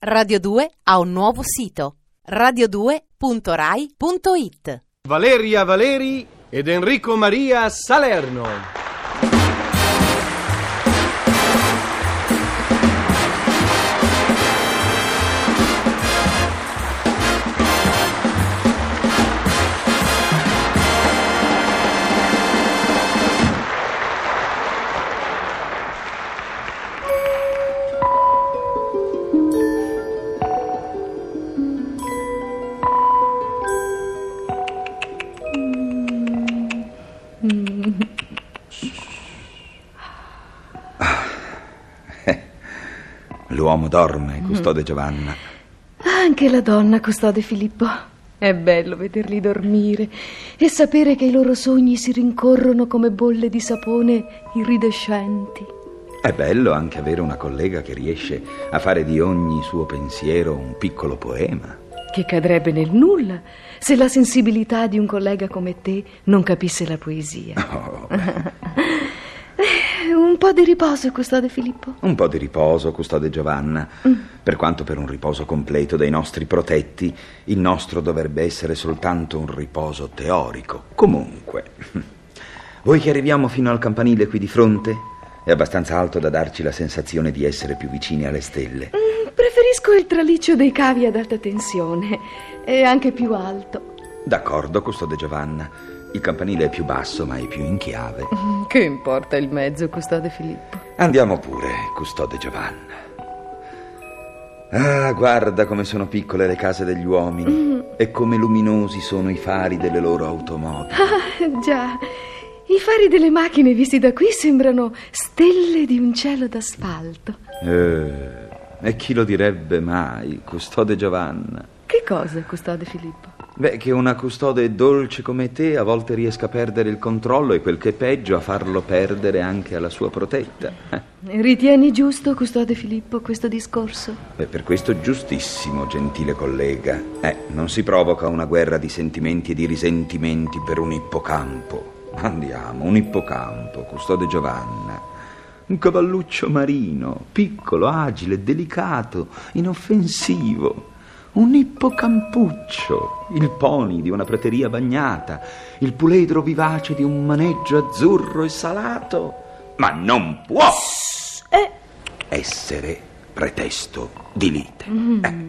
Radio 2 ha un nuovo sito radio2.rai.it Valeria Valeri ed Enrico Maria Salerno. L'uomo dorme, custode Giovanna. Anche la donna, custode Filippo. È bello vederli dormire e sapere che i loro sogni si rincorrono come bolle di sapone iridescenti. È bello anche avere una collega che riesce a fare di ogni suo pensiero un piccolo poema. Che cadrebbe nel nulla se la sensibilità di un collega come te non capisse la poesia. Oh, un po' di riposo, custode Filippo. un po' di riposo, custode Giovanna. Per quanto per un riposo completo dei nostri protetti, il nostro dovrebbe essere soltanto un riposo teorico. Comunque, voi che arriviamo fino al campanile qui di fronte, è abbastanza alto da darci la sensazione di essere più vicini alle stelle. Mm, Preferisco il traliccio dei cavi ad alta tensione. È anche più alto. D'accordo, custode Giovanna. Il campanile è più basso, ma è più in chiave. Che importa il mezzo, custode Filippo? Andiamo pure, custode Giovanna. Ah, guarda come sono piccole le case degli uomini e come luminosi sono i fari delle loro automobili. Ah, già. I fari delle macchine visti da qui sembrano stelle di un cielo d'asfalto. Eh, e chi lo direbbe mai, custode Giovanna? Che cosa, custode Filippo? Beh, che una custode dolce come te a volte riesca a perdere il controllo e quel che è peggio a farlo perdere anche alla sua protetta. Ritieni giusto, custode Filippo, questo discorso? Beh, per questo giustissimo, gentile collega. Eh, non si provoca una guerra di sentimenti e di risentimenti per un ippocampo. Andiamo, un ippocampo, custode Giovanna. Un cavalluccio marino, piccolo, agile, delicato, inoffensivo. Un ippocampuccio, il pony di una prateria bagnata, il puledro vivace di un maneggio azzurro e salato. Ma non può Eh, essere pretesto di lite. Eh,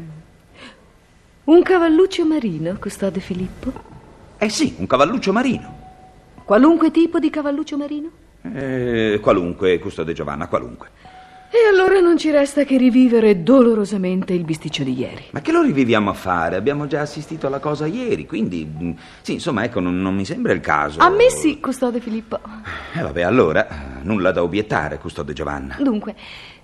un cavalluccio marino, custode Filippo? eh sì, un cavalluccio marino. Qualunque tipo di cavalluccio marino? Eh, qualunque, custode Giovanna, qualunque. E allora non ci resta che rivivere dolorosamente il bisticcio di ieri. Ma che lo riviviamo a fare? Abbiamo già assistito alla cosa ieri, quindi... mm, Sì, insomma, ecco, non, non mi sembra il caso. A me sì, custode Filippo. Eh, vabbè, allora, nulla da obiettare, custode Giovanna. Dunque,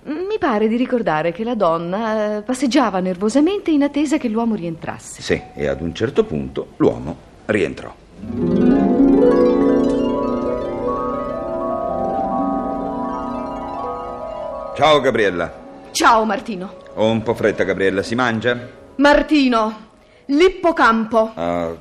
mi pare di ricordare che la donna eh, passeggiava nervosamente in attesa che l'uomo rientrasse. Sì, e ad un certo punto l'uomo rientrò. Ciao, Gabriella. Ciao Martino. Ho un po' fretta, Gabriella. Si mangia? Martino, l'ippocampo. Ah,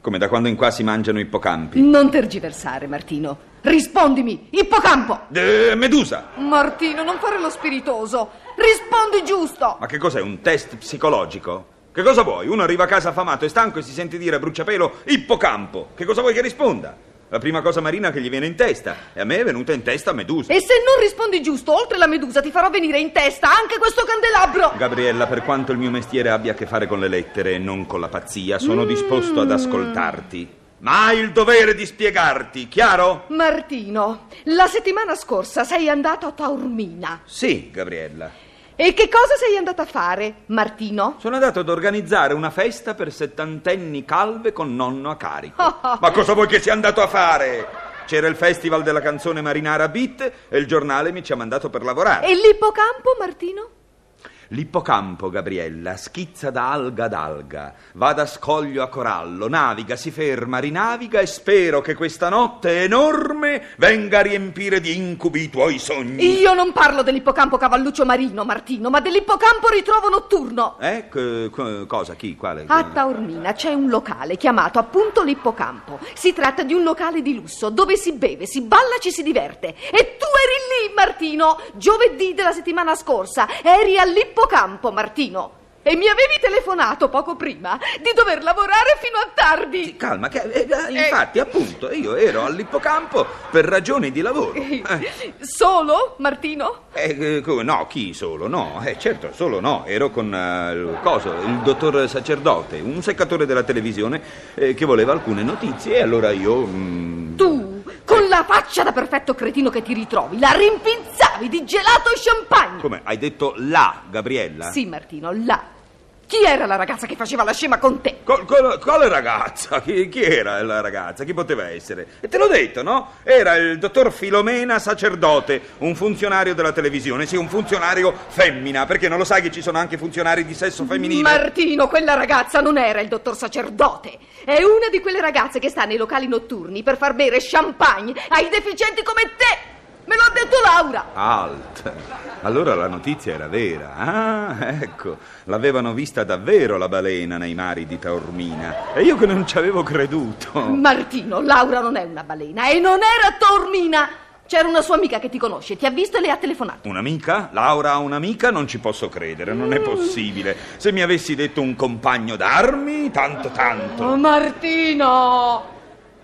come da quando in qua si mangiano ippocampi? Non tergiversare, Martino. Rispondimi, ippocampo. Eh, Medusa! Martino, non fare lo spiritoso. Rispondi giusto. Ma che cos'è, un test psicologico? Che cosa vuoi? Uno arriva a casa affamato e stanco e si sente dire a bruciapelo ippocampo. Che cosa vuoi che risponda? La prima cosa marina che gli viene in testa. E a me è venuta in testa Medusa. E se non rispondi giusto, oltre la medusa ti farò venire in testa anche questo candelabro. Gabriella, per quanto il mio mestiere abbia a che fare con le lettere e non con la pazzia, sono disposto ad ascoltarti. Ma hai il dovere di spiegarti, chiaro? Martino, la settimana scorsa sei andato a Taormina. Sì, Gabriella. E che cosa sei andato a fare, Martino? Sono andato ad organizzare una festa per settantenni calve con nonno a carico. Ma cosa vuoi che sia andato a fare? C'era il festival della canzone marinara Beat e il giornale mi ci ha mandato per lavorare. E l'ippocampo, Martino? L'ippocampo, Gabriella, schizza da alga ad alga, va da scoglio a corallo, naviga, si ferma, rinaviga e spero che questa notte enorme venga a riempire di incubi i tuoi sogni. Io non parlo dell'ippocampo cavalluccio marino, Martino, ma dell'ippocampo ritrovo notturno. Eh, c- cosa? Chi? Quale? A Taormina c'è un locale chiamato appunto l'Ippocampo. Si tratta di un locale di lusso dove si beve, si balla, ci si diverte. E tu eri lì, Martino, giovedì della settimana scorsa. Eri all'Ippocampo all'ippocampo, Martino. E mi avevi telefonato poco prima di dover lavorare fino a tardi. Calma, che, eh, eh, infatti, appunto, io ero all'ippocampo per ragioni di lavoro. Eh. Solo, Martino? Eh, no, chi solo? No, eh, certo, solo no. Ero con il coso, il dottor sacerdote, un seccatore della televisione eh, che voleva alcune notizie e allora io... Mm... Tu, la faccia da perfetto cretino che ti ritrovi, la rimpinzavi di gelato e champagne. Come, hai detto là, Gabriella? Sì, Martino, là. Chi era la ragazza che faceva la scema con te? Col, col, quale ragazza? Chi, chi, era la ragazza? Chi poteva essere? E te l'ho detto, no? Era il dottor Filomena Sacerdote, un funzionario della televisione, sì, un funzionario femmina, perché non lo sai che ci sono anche funzionari di sesso femminile? Martino, quella ragazza non era il dottor Sacerdote. È una di quelle ragazze che sta nei locali notturni per far bere champagne ai deficienti come te. Detto Laura! Alt! Allora la notizia era vera. Ah, ecco, l'avevano vista davvero la balena nei mari di Taormina. E io che non ci avevo creduto. Martino, Laura non è una balena e non era Taormina! C'era una sua amica che ti conosce, ti ha visto e le ha telefonato. Un'amica? Laura ha un'amica? Non ci posso credere, non è mm. possibile. Se mi avessi detto un compagno d'armi, tanto tanto. Oh, Martino!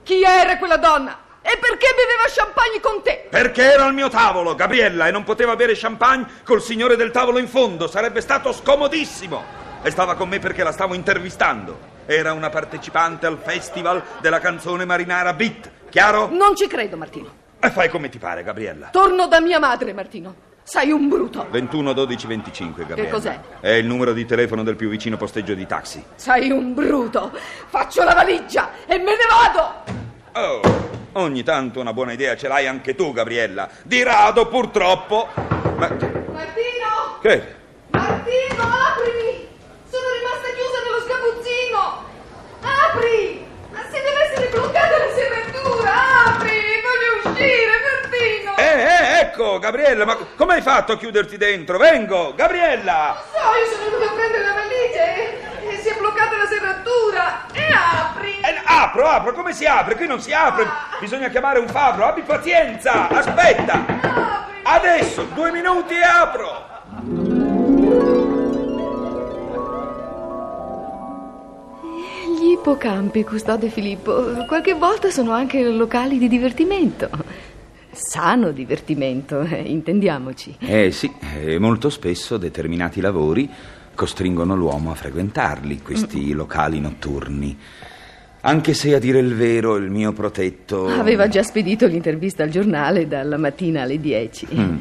Chi era quella donna? E perché beveva champagne con te? Perché era al mio tavolo, Gabriella, e non poteva bere champagne col signore del tavolo in fondo. Sarebbe stato scomodissimo. E stava con me perché la stavo intervistando. Era una partecipante al festival della canzone marinara Beat, chiaro? Non ci credo, Martino. E fai come ti pare, Gabriella. Torno da mia madre, Martino. Sei un bruto. 21 12 25, Gabriella. Che cos'è? È il numero di telefono del più vicino posteggio di taxi. Sei un bruto. Faccio la valigia e me ne vado. Oh. Ogni tanto una buona idea ce l'hai anche tu, Gabriella. Di rado, purtroppo. Ma... Martino! Che? Martino, aprimi! Sono rimasta chiusa nello sgabuzzino! Apri! Ma si deve essere bloccata la serratura! Apri! Voglio uscire, Martino! Eh, eh, ecco, Gabriella, ma come hai fatto a chiuderti dentro? Vengo, Gabriella! Non so, io sono venuta a prendere la valigia e, e si è bloccata la serratura! E apri! Eh, apro, apro, come si apre? Qui non si apre. Bisogna chiamare un fabbro. Abbi pazienza. Aspetta. Adesso, due minuti e apro. Gli ippocampi, custode Filippo, qualche volta sono anche locali di divertimento. Sano divertimento, eh, intendiamoci. Eh sì, e molto spesso determinati lavori costringono l'uomo a frequentarli, questi mm. locali notturni. Anche se a dire il vero il mio protetto... Aveva già spedito l'intervista al giornale dalla mattina alle 10. Mm.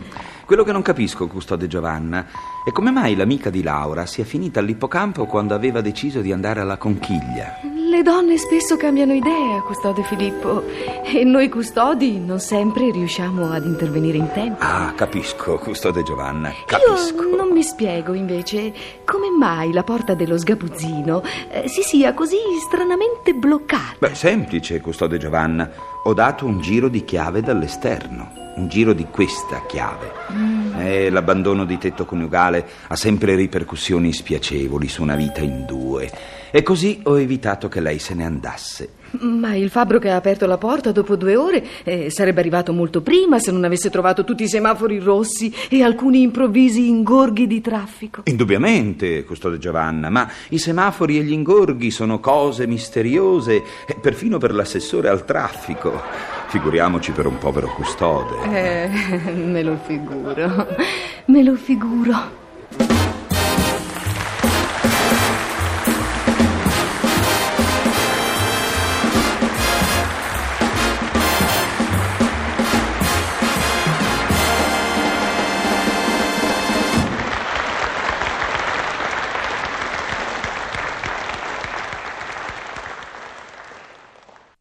Quello che non capisco, custode Giovanna, è come mai l'amica di Laura sia finita all'ippocampo quando aveva deciso di andare alla conchiglia. Le donne spesso cambiano idea, custode Filippo, e noi custodi non sempre riusciamo ad intervenire in tempo. Ah, capisco, custode Giovanna, capisco. Io non mi spiego invece come mai la porta dello sgabuzzino eh, si sia così stranamente bloccata. Beh, semplice, custode Giovanna. Ho dato un giro di chiave dall'esterno un giro di questa chiave. Mm. E l'abbandono di tetto coniugale ha sempre ripercussioni spiacevoli su una vita in due. E così ho evitato che lei se ne andasse. Ma il fabbro che ha aperto la porta dopo due ore eh, sarebbe arrivato molto prima se non avesse trovato tutti i semafori rossi e alcuni improvvisi ingorghi di traffico. Indubbiamente, custode Giovanna, ma i semafori e gli ingorghi sono cose misteriose, eh, perfino per l'assessore al traffico. Figuriamoci per un povero custode. Eh, me lo figuro, me lo figuro.